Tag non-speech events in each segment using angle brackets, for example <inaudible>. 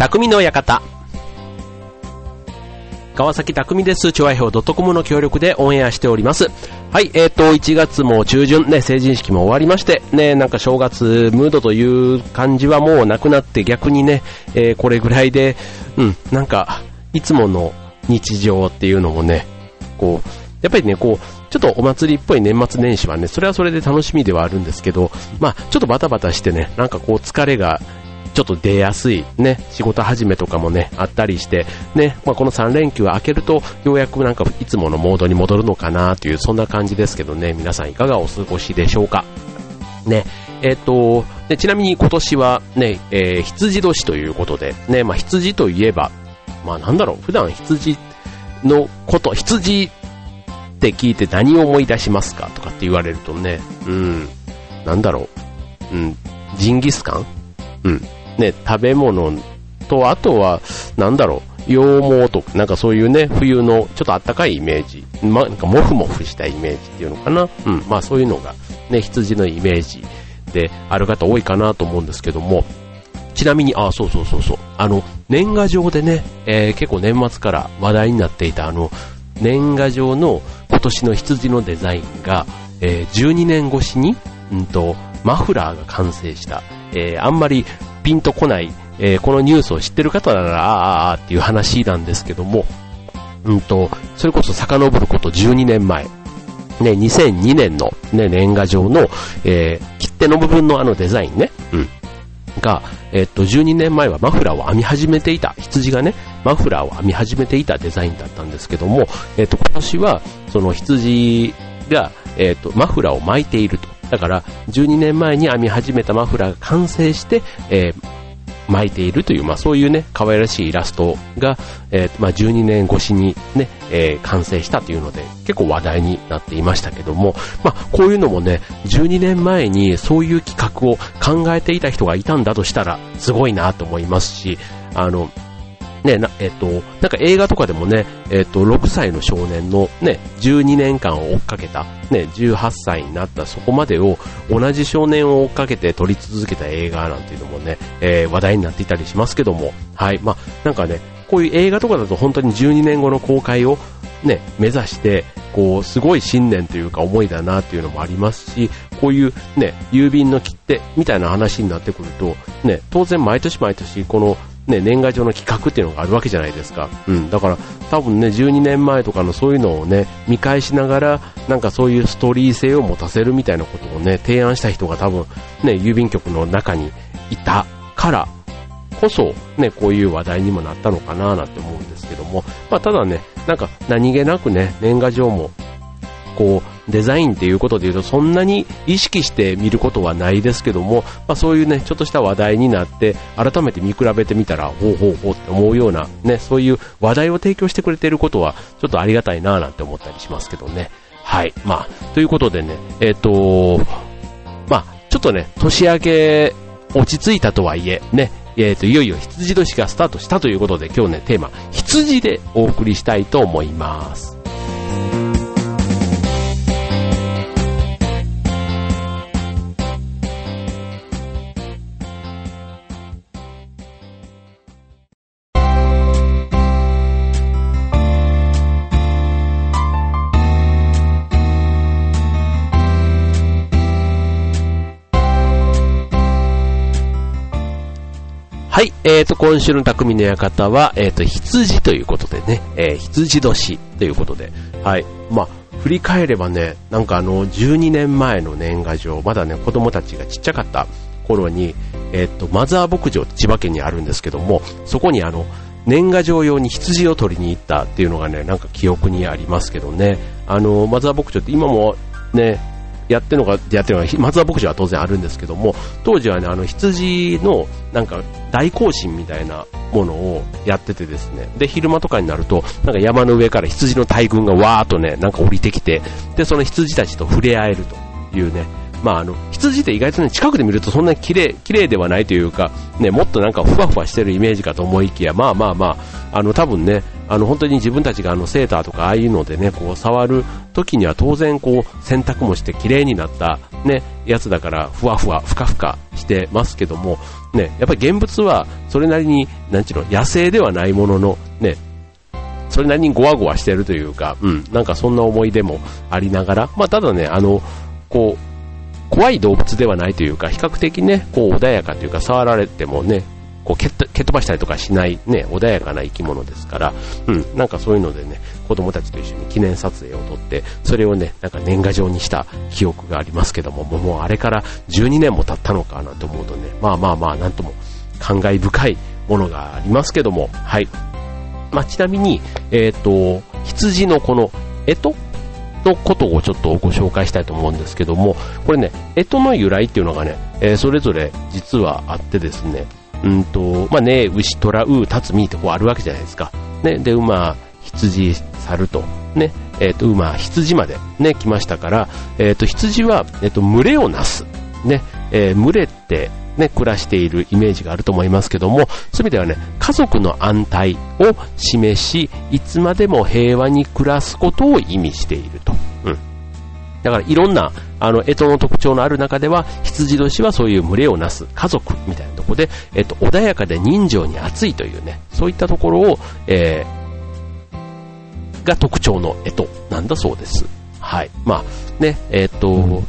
匠の館。川崎匠です。調和表 .com の協力でオンエアしております。はい、えっ、ー、と、1月も中旬、ね、成人式も終わりまして、ね、なんか正月ムードという感じはもうなくなって逆にね、えー、これぐらいで、うん、なんか、いつもの日常っていうのもね、こう、やっぱりね、こう、ちょっとお祭りっぽい年末年始はね、それはそれで楽しみではあるんですけど、まあ、ちょっとバタバタしてね、なんかこう疲れがちょっと出やすい、ね、仕事始めとかもね、あったりして、ね、まあ、この3連休明けると、ようやくなんかいつものモードに戻るのかなという、そんな感じですけどね、皆さんいかがお過ごしでしょうか。ね、えっ、ー、と、でちなみに今年はね、えー、羊年ということで、ね、まあ、羊といえば、まあ、なんだろう、普段羊のこと、羊って聞いて何を思い出しますかとかって言われるとね、うん、なんだろう、うん、ジンギスカン？うん、ね、食べ物と、あとは、なんだろう、羊毛とか、なんかそういうね、冬のちょっと暖かいイメージ、ま、なんかモフモフしたイメージっていうのかな。うん、まあそういうのが、ね、羊のイメージである方多いかなと思うんですけども、ちなみに、あ、そうそうそうそう、あの、年賀状でね、えー、結構年末から話題になっていたあの、年賀状の今年の羊のデザインが、えー、12年越しに、うんと、マフラーが完成した、えー、あんまりピンとこない、えー、このニュースを知ってる方なら、ああ、ああっていう話なんですけども、うんと、それこそ遡ること12年前、ね、2002年の、ね、年賀状の、えー、切手の部分のあのデザインね、うん。が、えっと、12年前はマフラーを編み始めていた、羊がね、マフラーを編み始めていたデザインだったんですけども、えっと、今年は、その羊が、えっと、マフラーを巻いていると。だから、12年前に編み始めたマフラーが完成して、えー、巻いているという、まあそういうね、可愛らしいイラストが、えー、まあ12年越しにね、えー、完成したというので、結構話題になっていましたけども、まあこういうのもね、12年前にそういう企画を考えていた人がいたんだとしたら、すごいなと思いますし、あの、ね、な、えっと、なんか映画とかでもね、えっと、6歳の少年のね、12年間を追っかけた、ね、18歳になったそこまでを同じ少年を追っかけて撮り続けた映画なんていうのもね、えー、話題になっていたりしますけども、はい、まあ、なんかね、こういう映画とかだと本当に12年後の公開をね、目指して、こう、すごい信念というか思いだなっていうのもありますし、こういうね、郵便の切手みたいな話になってくると、ね、当然毎年毎年このね、年賀状の企画っていうのがあるわけじゃないですか。うん。だから、多分ね、12年前とかのそういうのをね、見返しながら、なんかそういうストーリー性を持たせるみたいなことをね、提案した人が多分、ね、郵便局の中にいたからこそ、ね、こういう話題にもなったのかななんて思うんですけども、まあ、ただね、なんか何気なくね、年賀状も、こう、デザインっていうことで言うとそんなに意識して見ることはないですけども、まあ、そういうね、ちょっとした話題になって、改めて見比べてみたら、ほうほうほうって思うような、ね、そういう話題を提供してくれていることは、ちょっとありがたいななんて思ったりしますけどね。はい。まあ、ということでね、えっ、ー、とまあ、ちょっとね、年明け、落ち着いたとはいえ、ね、えっ、ー、と、いよいよ羊年がスタートしたということで、今日ね、テーマ、羊でお送りしたいと思います。はい、えーと、今週の匠の館は、えーと、羊ということでね、えー、羊年ということで、はい、まあ、振り返ればね、なんかあの、12年前の年賀状、まだね、子供たちがちっちゃかった頃に、えっ、ー、と、マザー牧場千葉県にあるんですけども、そこにあの、年賀状用に羊を取りに行ったっていうのがね、なんか記憶にありますけどね、あの、マザー牧場って今もね、やってるのが、やってるのが、松田牧場は当然あるんですけども、当時はね、あの、羊の、なんか、大行進みたいなものをやっててですね、で、昼間とかになると、なんか山の上から羊の大群がわーっとね、なんか降りてきて、で、その羊たちと触れ合えるというね、まあ、あの、羊って意外とね、近くで見るとそんなに綺麗、綺麗ではないというか、ね、もっとなんかふわふわしてるイメージかと思いきや、まあまあまあ、あの、多分ね、あの、本当に自分たちがあの、セーターとかああいうのでね、こう、触る時には当然こう、洗濯もして綺麗になった、ね、やつだから、ふわふわ、ふかふかしてますけども、ね、やっぱり現物はそれなりに、なんちゅうの、野生ではないものの、ね、それなりにゴワゴワしてるというか、うん、なんかそんな思い出もありながら、まあただね、あの、こう、怖い動物ではないというか、比較的ね、こう穏やかというか、触られてもね、こう蹴っ飛ばしたりとかしないね、穏やかな生き物ですから、うん、なんかそういうのでね、子供たちと一緒に記念撮影を撮って、それをね、なんか年賀状にした記憶がありますけども、もうあれから12年も経ったのかなと思うとね、まあまあまあ、なんとも感慨深いものがありますけども、はい。まあ、ちなみに、えっ、ー、と、羊のこの、えとのことをちょっとご紹介したいと思うんですけども、これね、えとの由来っていうのがね、えー、それぞれ実はあってですね、うんと、まあね、牛、虎、う、たつ、みってこうあるわけじゃないですか。ね、で、馬、羊、猿と、ね、えっ、ー、と、馬、羊までね、来ましたから、えっ、ー、と、羊は、えっ、ー、と、群れをなす。ね、え群れって、ね、暮らしているイメージがあると思いますけども、そういう意味ではね、家族の安泰を示し、いつまでも平和に暮らすことを意味していると。うん。だからいろんな、あの、干支の特徴のある中では、羊年はそういう群れをなす家族みたいなところで、えっと、穏やかで人情に熱いというね、そういったところを、えー、が特徴の干支なんだそうです。はい。まあ、ね、えっと、うん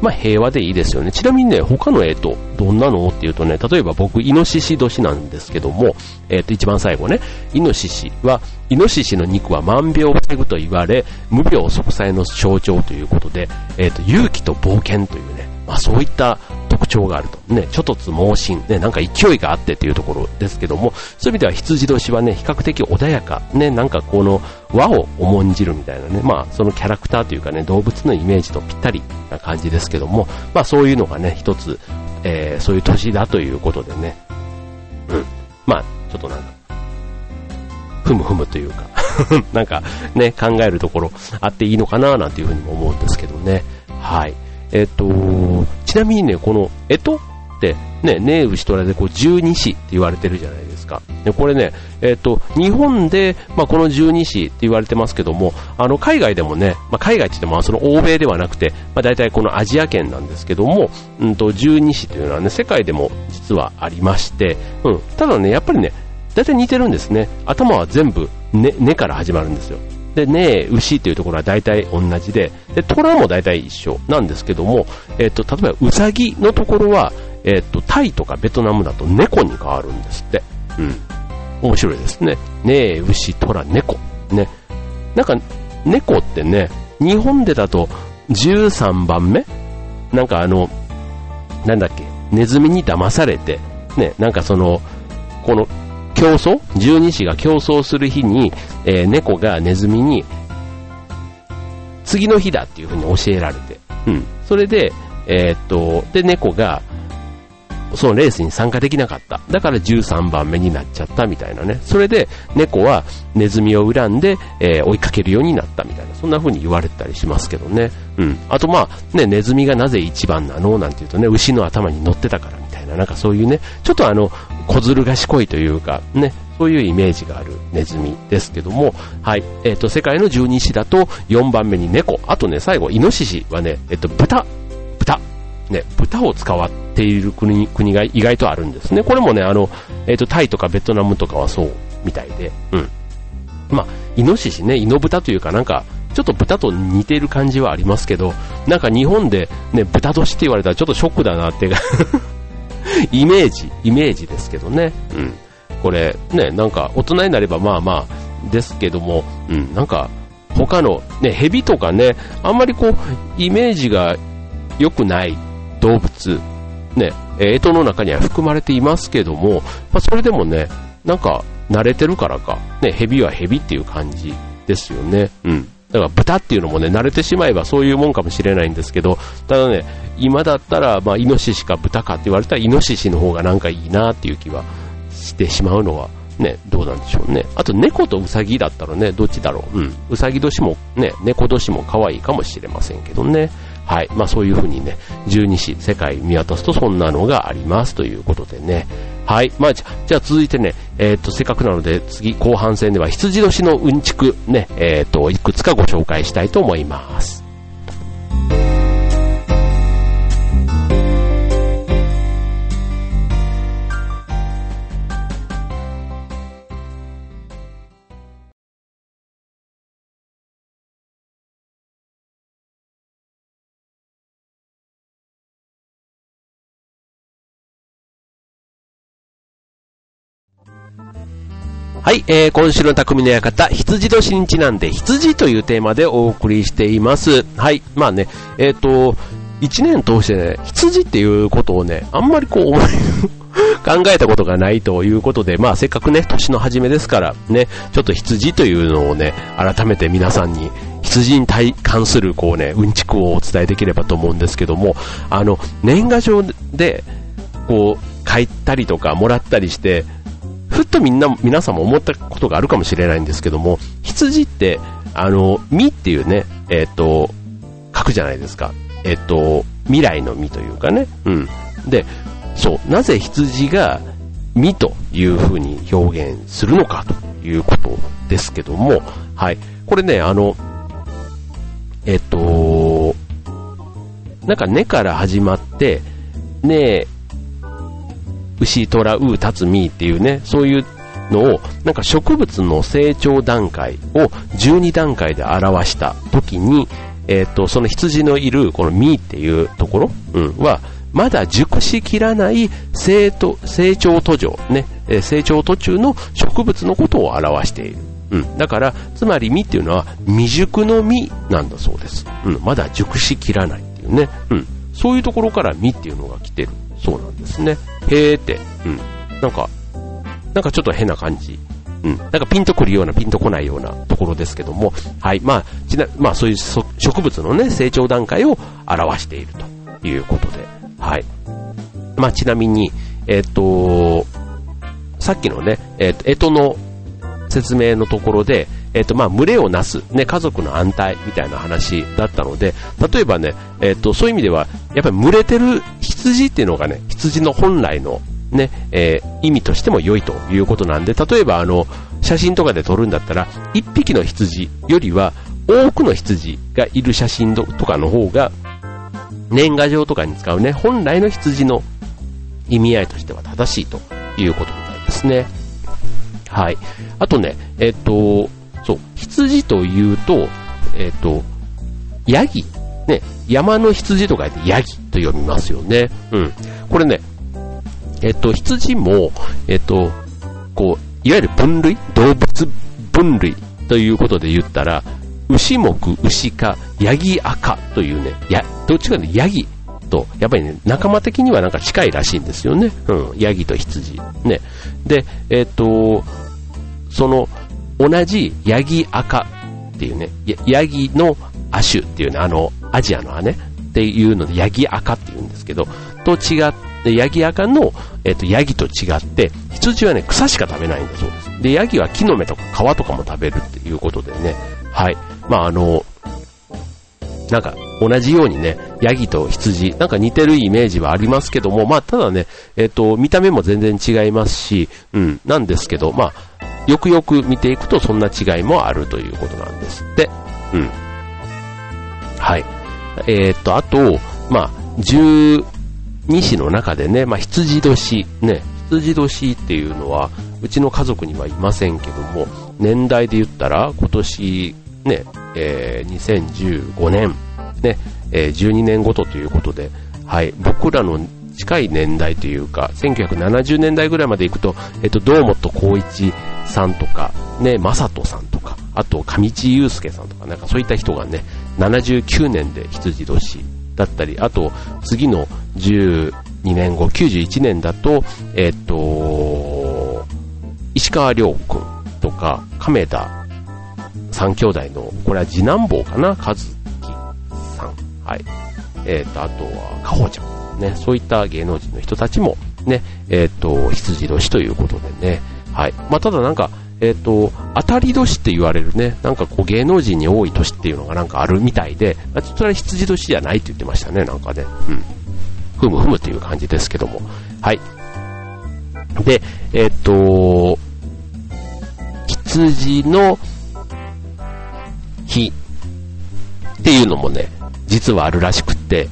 まあ平和でいいですよね。ちなみにね、他のえと、どんなのっていうとね、例えば僕、イノシシ年なんですけども、えっ、と、一番最後ね、イノシシは、イノシシの肉は万病を防ぐと言われ、無病息災の象徴ということで、えっ、と、勇気と冒険というね、まあそういった特徴があると。ね、ちょっとつ猛進、ね、なんか勢いがあってっていうところですけども、そういう意味では羊年はね、比較的穏やか、ね、なんかこの和を重んじるみたいなね、まあそのキャラクターというかね、動物のイメージとぴったりな感じですけども、まあそういうのがね、一つ、えー、そういう年だということでね、うん、まあちょっとなんか、ふむふむというか <laughs> なんかね、考えるところあっていいのかななんていうふうにも思うんですけどね。はい。えっと、ちなみにね、この、えとって、ね、ねえ牛虎でこう十二支って言われてるじゃないですか。でこれね、えっと、日本で、まあ、この十二支って言われてますけども、あの、海外でもね、まあ、海外って言っても、その欧米ではなくて、まあ、大体このアジア圏なんですけども、うんと、十二支というのはね、世界でも実はありまして、うん、ただね、やっぱりね、大体似てるんですね。頭は全部、ね、根から始まるんですよ。で、ね牛っていうところは大体同じで、で、虎も大体一緒なんですけども、えっ、と、例えばウサギのところは、えっ、と、タイとかベトナムだと猫に変わるんですって。うん。面白いですね。ね牛、虎、猫。ね。なんか、猫ってね、日本でだと13番目？なんかあの、なんだっけ、ネズミに騙されて、ね、なんかその、この競争？十二支が競争する日に、えー、猫がネズミに、次の日だっていう風に教えられて、うん。それで、えー、っと、で、猫が、そのレースに参加できなかった。だから13番目になっちゃったみたいなね。それで猫はネズミを恨んで、えー、追いかけるようになったみたいな。そんな風に言われたりしますけどね。うん。あとまあ、ね、ネズミがなぜ一番なの？なんて言うとね、牛の頭に乗ってたからみたいな。なんかそういうね、ちょっとあの、小ずる賢いというか、ね、そういうイメージがあるネズミですけども、はい。えっ、ー、と、世界の十二支だと4番目に猫、あとね、最後、イノシシはね、えっ、ー、と、豚、豚、ね、豚を使っている国、国が意外とあるんですね。これもね、あの、えっ、ー、と、タイとかベトナムとかはそうみたいで、うん。まあ、イノシシね、イノブタというかなんか、ちょっと豚と似ている感じはありますけど、なんか日本でね、豚年って言われたらちょっとショックだなって <laughs> <laughs> イメージ、イメージですけどね。うん。これ、ね、なんか大人になればまあまあですけども、うん、なんか他のね、蛇とかね、あんまりこう、イメージが良くない動物、ね、えとの中には含まれていますけども、まあ、それでもね、なんか慣れてるからか、ね、蛇は蛇っていう感じですよね。うん。だから豚っていうのもね、慣れてしまえばそういうもんかもしれないんですけど、ただね、今だったら、まあ、イノシシか豚かって言われたら、イノシシの方がなんかいいなっていう気はしてしまうのは、ね、どうなんでしょうね。あと、猫とウサギだったらね、どっちだろう。うん。ウサギ年も、ね、猫年も可愛いかもしれませんけどね。はい。まあ、そういう風にね、十二支、世界見渡すとそんなのがありますということでね。はい。まあ、じゃあ続いてね、えー、っと、せっかくなので、次、後半戦では羊年のうんちく、ね、えー、っと、いくつかご紹介したいと思います。はい、えー、今週の匠の館、羊年にちなんで、羊というテーマでお送りしています。はい、まあね、えっ、ー、と、一年通してね、羊っていうことをね、あんまりこう思い考えたことがないということで、まあせっかくね、年の初めですから、ね、ちょっと羊というのをね、改めて皆さんに、羊に対関するこうね、うんちくをお伝えできればと思うんですけども、あの、年賀状で、こう、書いたりとかもらったりして、ふっとみんな、皆さんも思ったことがあるかもしれないんですけども、羊って、あの、みっていうね、えっ、ー、と、書くじゃないですか。えっ、ー、と、未来の実というかね。うん。で、そう、なぜ羊が実という風に表現するのかということですけども、はい。これね、あの、えっ、ー、と、なんか根から始まって、ね牛、虎、う、たつ、みっていうね、そういうのを、なんか植物の成長段階を12段階で表した時に、えっ、ー、と、その羊のいるこのみっていうところ、うん、は、まだ熟しきらない成成長途上、ね、成長途中の植物のことを表している。うん。だから、つまり実っていうのは未熟の実なんだそうです。うん。まだ熟しきらないっていうね。うん。そういうところから実っていうのが来てるそうなんですね。へーって、うん。なんか、なんかちょっと変な感じ。うん。なんかピンとくるような、ピンとこないようなところですけども、はい。まあ、ちな、まあそういう植物のね、成長段階を表しているということで、はい。まあちなみに、えっ、ー、と、さっきのね、えっ、ー、と、えとの説明のところで、えっ、ー、と、まあ、群れをなす、ね、家族の安泰みたいな話だったので、例えばね、えっ、ー、と、そういう意味では、やっぱり群れてる羊っていうのがね、羊の本来のね、えー、意味としても良いということなんで、例えばあの、写真とかで撮るんだったら、一匹の羊よりは、多くの羊がいる写真とかの方が、年賀状とかに使うね、本来の羊の意味合いとしては正しいということみたいですね。はい。あとね、えっ、と、そう、羊というと、えっ、ー、と、ヤギ。ね、山の羊と書いてヤギと読みますよね。うん。これね、えっ、ー、と、羊も、えっ、ー、と、こう、いわゆる分類動物分類ということで言ったら、牛目、牛科、ヤギ赤というね、や、どっちかね、ヤギと、やっぱりね、仲間的にはなんか近いらしいんですよね。うん、ヤギと羊。ね。で、えっ、と、その、同じヤギ赤っていうね、ヤギの亜種っていうね、あの、アジアの姉っていうので、ヤギ赤って言うんですけど、と違って、ヤギ赤の、えっ、と、ヤギと違って、羊はね、草しか食べないんだそうです。で、ヤギは木の芽とか皮とかも食べるっていうことでね、はい。まあ、あの、なんか、同じようにね、ヤギと羊、なんか似てるイメージはありますけども、まあ、ただね、えっ、と、見た目も全然違いますし、うん、なんですけど、まあ、よくよく見ていくとそんな違いもあるということなんですって。うん。はい。えー、っと、あと、まあ、十二支の中でね、まあ、羊年、ね、羊年っていうのは、うちの家族にはいませんけども、年代で言ったら、今年、ね、えー、2015年、ね、えー、12年ごとということで、はい、僕らの近い年代というか、1970年代ぐらいまで行くと、えっと、堂本光一さんとか、ね、正人さんとか、あと、上地雄介さんとか、なんかそういった人がね、79年で羊年だったり、あと、次の12年後、91年だと、えっと、石川亮君とか、亀田三兄弟の、これは次男坊かな、和樹さん。はい。えっと、あとは、かほちゃん。ね、そういった芸能人の人たちも、ね、えっ、ー、と、羊年ということでね、はい。まあ、ただなんか、えっ、ー、と、当たり年って言われるね、なんかこう芸能人に多い年っていうのがなんかあるみたいで、まあ、それは羊年じゃないって言ってましたね、なんかね。うん。ふむふむっていう感じですけども。はい。で、えっ、ー、と、羊の日っていうのもね、実はあるらしくって、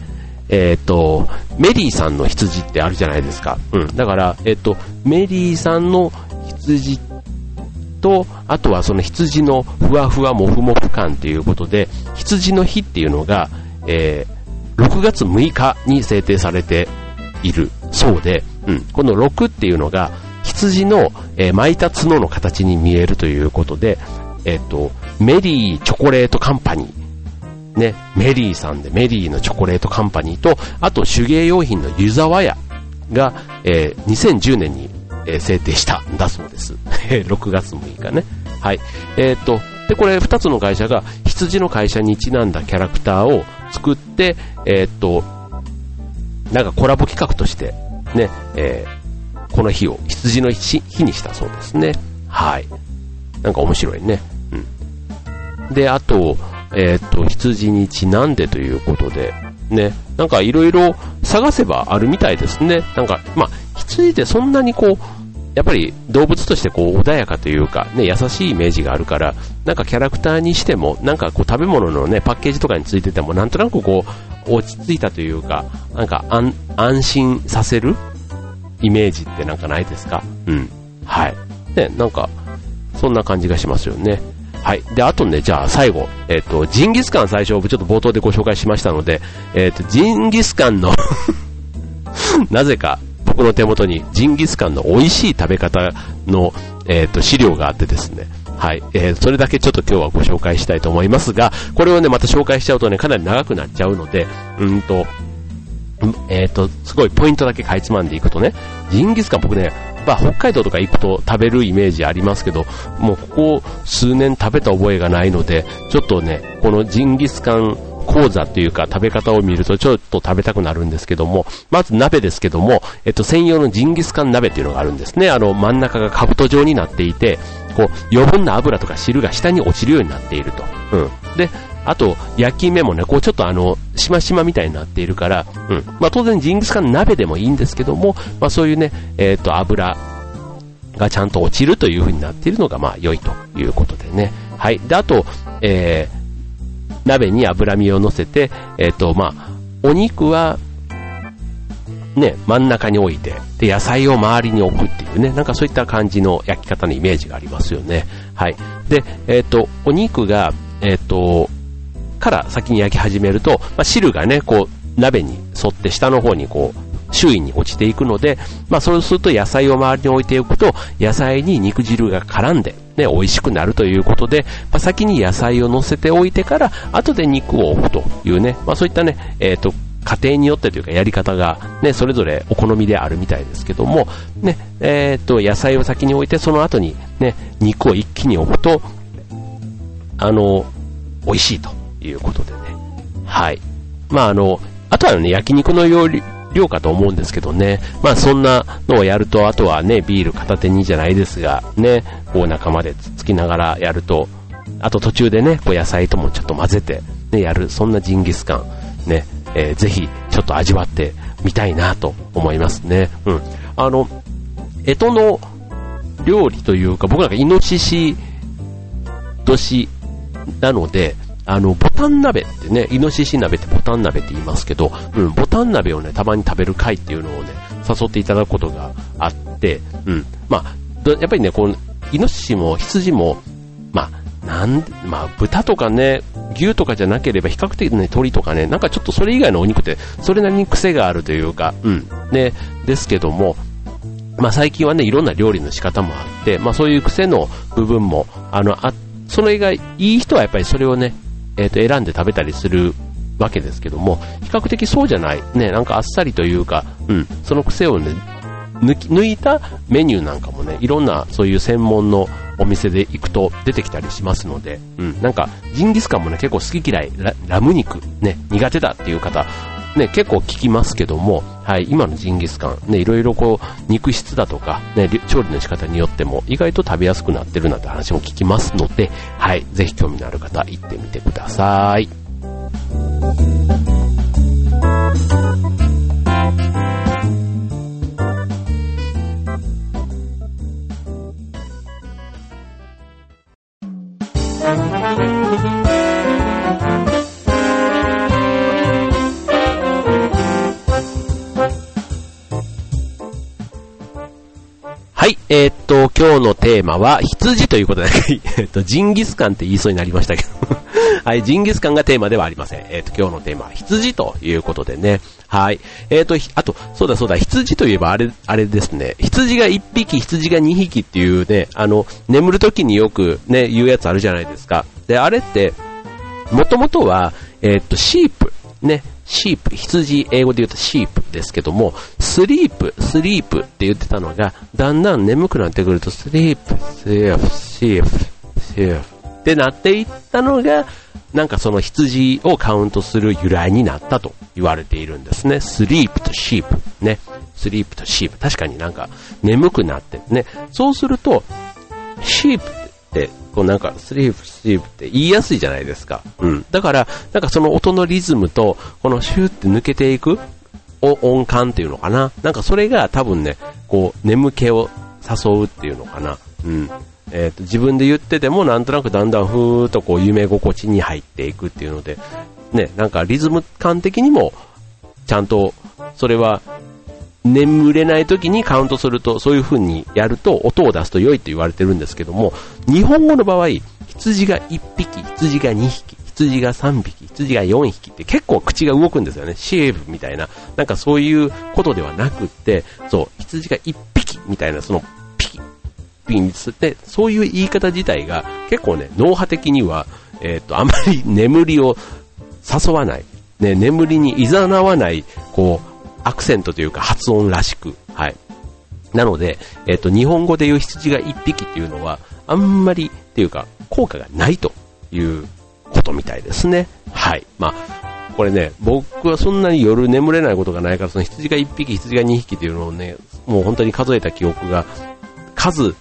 えっ、ー、と、メリーさんの羊ってあるじゃないですか。うん。だから、えっ、ー、と、メリーさんの羊と、あとはその羊のふわふわもふもふ感っていうことで、羊の日っていうのが、えー、6月6日に制定されているそうで、うん。この6っていうのが、羊の、え、巻いた角の形に見えるということで、えっ、と、メリーチョコレートカンパニー。ね、メリーさんでメリーのチョコレートカンパニーと、あと手芸用品の湯沢屋が、えー、2010年に、えー、制定したんだそうです。<laughs> 6月6日ね。はい。えっ、と、で、これ2つの会社が羊の会社にちなんだキャラクターを作って、えっ、と、なんかコラボ企画として、ね、え、この日を羊の日にしたそうですね。はい。なんか面白いね。うん。で、あと、えっ、と、羊にちなんでということで、ね、なんかいろいろ探せばあるみたいですね。なんか、まあ、羊ってそんなにこう、やっぱり動物としてこう穏やかというか、ね、優しいイメージがあるから、なんかキャラクターにしても、なんかこう食べ物のね、パッケージとかについてても、なんとなくこう、落ち着いたというか、なんか安安心させるイメージってなんかないですか？うん。はい。ね、なんか、そんな感じがしますよね。はい。で、あとね、じゃあ最後、えっ、ー、と、ジンギスカン最初、ちょっと冒頭でご紹介しましたので、えっ、ー、と、ジンギスカンの <laughs> なぜか、僕の手元にジンギスカンの美味しい食べ方の、えっ、ー、と、資料があってですね。はい。えー、それだけちょっと今日はご紹介したいと思いますが、これをね、また紹介しちゃうとね、かなり長くなっちゃうので、うんと、えっ、ー、と、すごいポイントだけかいつまんでいくとね、ジンギスカン僕ね、まあ、北海道とか行くと食べるイメージありますけど、もうここ数年食べた覚えがないので、ちょっとね、このジンギスカン講座というか食べ方を見るとちょっと食べたくなるんですけども、まず鍋ですけども、えっと、専用のジンギスカン鍋っていうのがあるんですね。あの、真ん中が兜状になっていて、こう、余分な油とか汁が下に落ちるようになっていると。うん。で、あと、焼き目もね、こうちょっとあの、しましまみたいになっているから、うん。まあ当然ジンギスカン鍋でもいいんですけども、まあそういうね、えっ、ー、と、油がちゃんと落ちるという風になっているのがまあ良いということでね。はい。で、あと、えー、鍋に脂身を乗せて、えっ、ー、と、まあ、お肉は、ね、真ん中に置いて、で、野菜を周りに置くっていうね、なんかそういった感じの焼き方のイメージがありますよね。はい。で、えっ、ー、と、お肉が、えっ、ー、と、から先に焼き始めると、まあ、汁がね、こう、鍋に沿って下の方にこう、周囲に落ちていくので、まあそうすると野菜を周りに置いておくと、野菜に肉汁が絡んで、ね、美味しくなるということで、まあ、先に野菜を乗せておいてから、後で肉を置くというね、まあそういったね、えっ、ー、と、家庭によってというかやり方がね、それぞれお好みであるみたいですけども、ね、えっ、ー、と、野菜を先に置いて、その後にね、肉を一気に置くと、あの、美味しいと。いうことでね。はい。まああの、あとはね、焼肉の料理、量かと思うんですけどね。まあそんなのをやると、あとはね、ビール片手にじゃないですが、ね、こう仲間でつつきながらやると、あと途中でね、こう野菜ともちょっと混ぜて、ね、やる、そんなジンギスカン、ね、えー、ぜひちょっと味わってみたいなと思いますね。うん。あの、干支の料理というか、僕なんかイノシシ年なので、あの、ボタン鍋ってね、イノシシ鍋ってボタン鍋って言いますけど、うん、ボタン鍋をね、たまに食べる会っていうのをね、誘っていただくことがあって、うん。まあ、やっぱりね、こう、イノシシも羊も、まあ、なんまあ、豚とかね、牛とかじゃなければ比較的ね、鶏とかね、なんかちょっとそれ以外のお肉ってそれなりに癖があるというか、うん。ね、ですけども、まあ最近はね、いろんな料理の仕方もあって、まあそういう癖の部分も、あの、あ、それがいい人はやっぱりそれをね、え、ー、と、選んで食べたりするわけですけども、比較的そうじゃない、ね、なんかあっさりというか、うん、その癖をね、抜き、抜いたメニューなんかもね、いろんなそういう専門のお店で行くと出てきたりしますので、うん、なんか、ジンギスカンもね、結構好き嫌いラ、ラム肉、ね、苦手だっていう方、ね、結構聞きますけども、はい、今のジンギスカン、ね、いろいろこう、肉質だとか、ね、調理の仕方によっても、意外と食べやすくなってるなんて話も聞きますので、はい、ぜひ興味のある方、行ってみてください。えー、っと、今日のテーマは、羊ということで、<laughs> えっと、ジンギスカンって言いそうになりましたけど <laughs> はい、ジンギスカンがテーマではありません。えー、っと、今日のテーマは、羊ということでね。はい。えっと、あと、そうだそうだ、羊といえばあれ、あれですね。羊が1匹、羊が2匹っていうね、あの、眠る時によくね、言うやつあるじゃないですか。で、あれって、もともとは、えっと、 sheep、ね、 sheep、羊、英語で言うと sheep ですけども、 sleep、sleep って言ってたのが、だんだん眠くなってくると、 sleep、sleep、sheep、sheepってなっていったのが、なんかその羊をカウントする由来になったと言われているんですね。 sleepと sheep。ね。 sleepと sheep。確かになんか眠くなってね。そうすると、 sheepって、こうなんか sleep、sleepって言いやすいじゃないですか。うん。だから、なんかその音のリズムと、このシューって抜けていく音感っていうのかな。なんかそれが多分ね、こう眠気を誘うっていうのかな。うん。えーと、自分で言っててもなんとなくだんだんふーっとこう夢心地に入っていくっていうので、ね、なんかリズム感的にもちゃんとそれは眠れない時にカウントすると、そういう風にやると音を出すと良いと言われてるんですけども、日本語の場合、羊が1匹、羊が2匹、羊が3匹、羊が4匹って結構口が動くんですよね。シェーブみたいな。なんかそういうことではなくって、そう、羊が1匹みたいな、そのピキ、ピンで、そういう言い方自体が結構ね、脳波的には、えっ、ー、と、あまり眠りを誘わない、ね、眠りに誘わない、こう、アクセントというか発音らしく、はい。なので、えっ、と、日本語で言う羊が1匹っていうのは、あんまりっていうか、効果がないということみたいですね。はい。まあ、これね、僕はそんなに夜眠れないことがないから、その羊が1匹、羊が2匹っていうのをね、もう本当に数えた記憶が、数、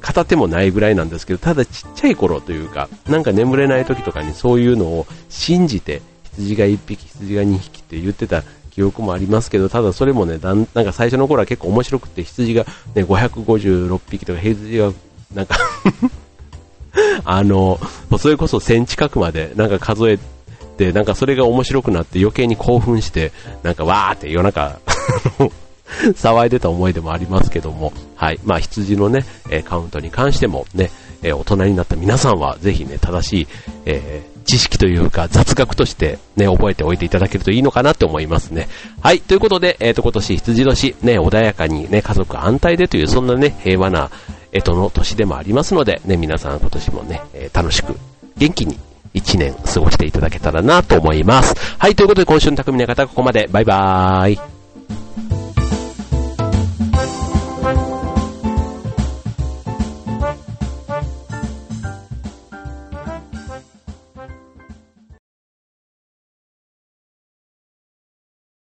片手もないぐらいなんですけど、ただちっちゃい頃というか、なんか眠れない時とかにそういうのを信じて、羊が1匹、羊が2匹って言ってた記憶もありますけど、ただそれもね、だんなんか最初の頃は結構面白くて、羊がね、556匹とか、羊が、なんか <laughs> あの、それこそ1000近くまでなんか数えて、なんかそれが面白くなって余計に興奮して、なんかわーって夜中 <laughs> 騒いでた思い出もありますけども、はい。まあ羊のね、えカウントに関してもね、え大人になった皆さんはぜひね、正しい、えー知識というか雑学としてね、覚えておいていただけるといいのかなって思いますね。はい、ということで、えっ、ー、と、今年羊年、ね、穏やかにね、家族安泰でという、そんなね、平和な、えとの年でもありますので、ね、皆さん今年もね、えー、楽しく、元気に一年過ごしていただけたらなと思います。はい、ということで今週の匠の方はここまで。バイバーイ。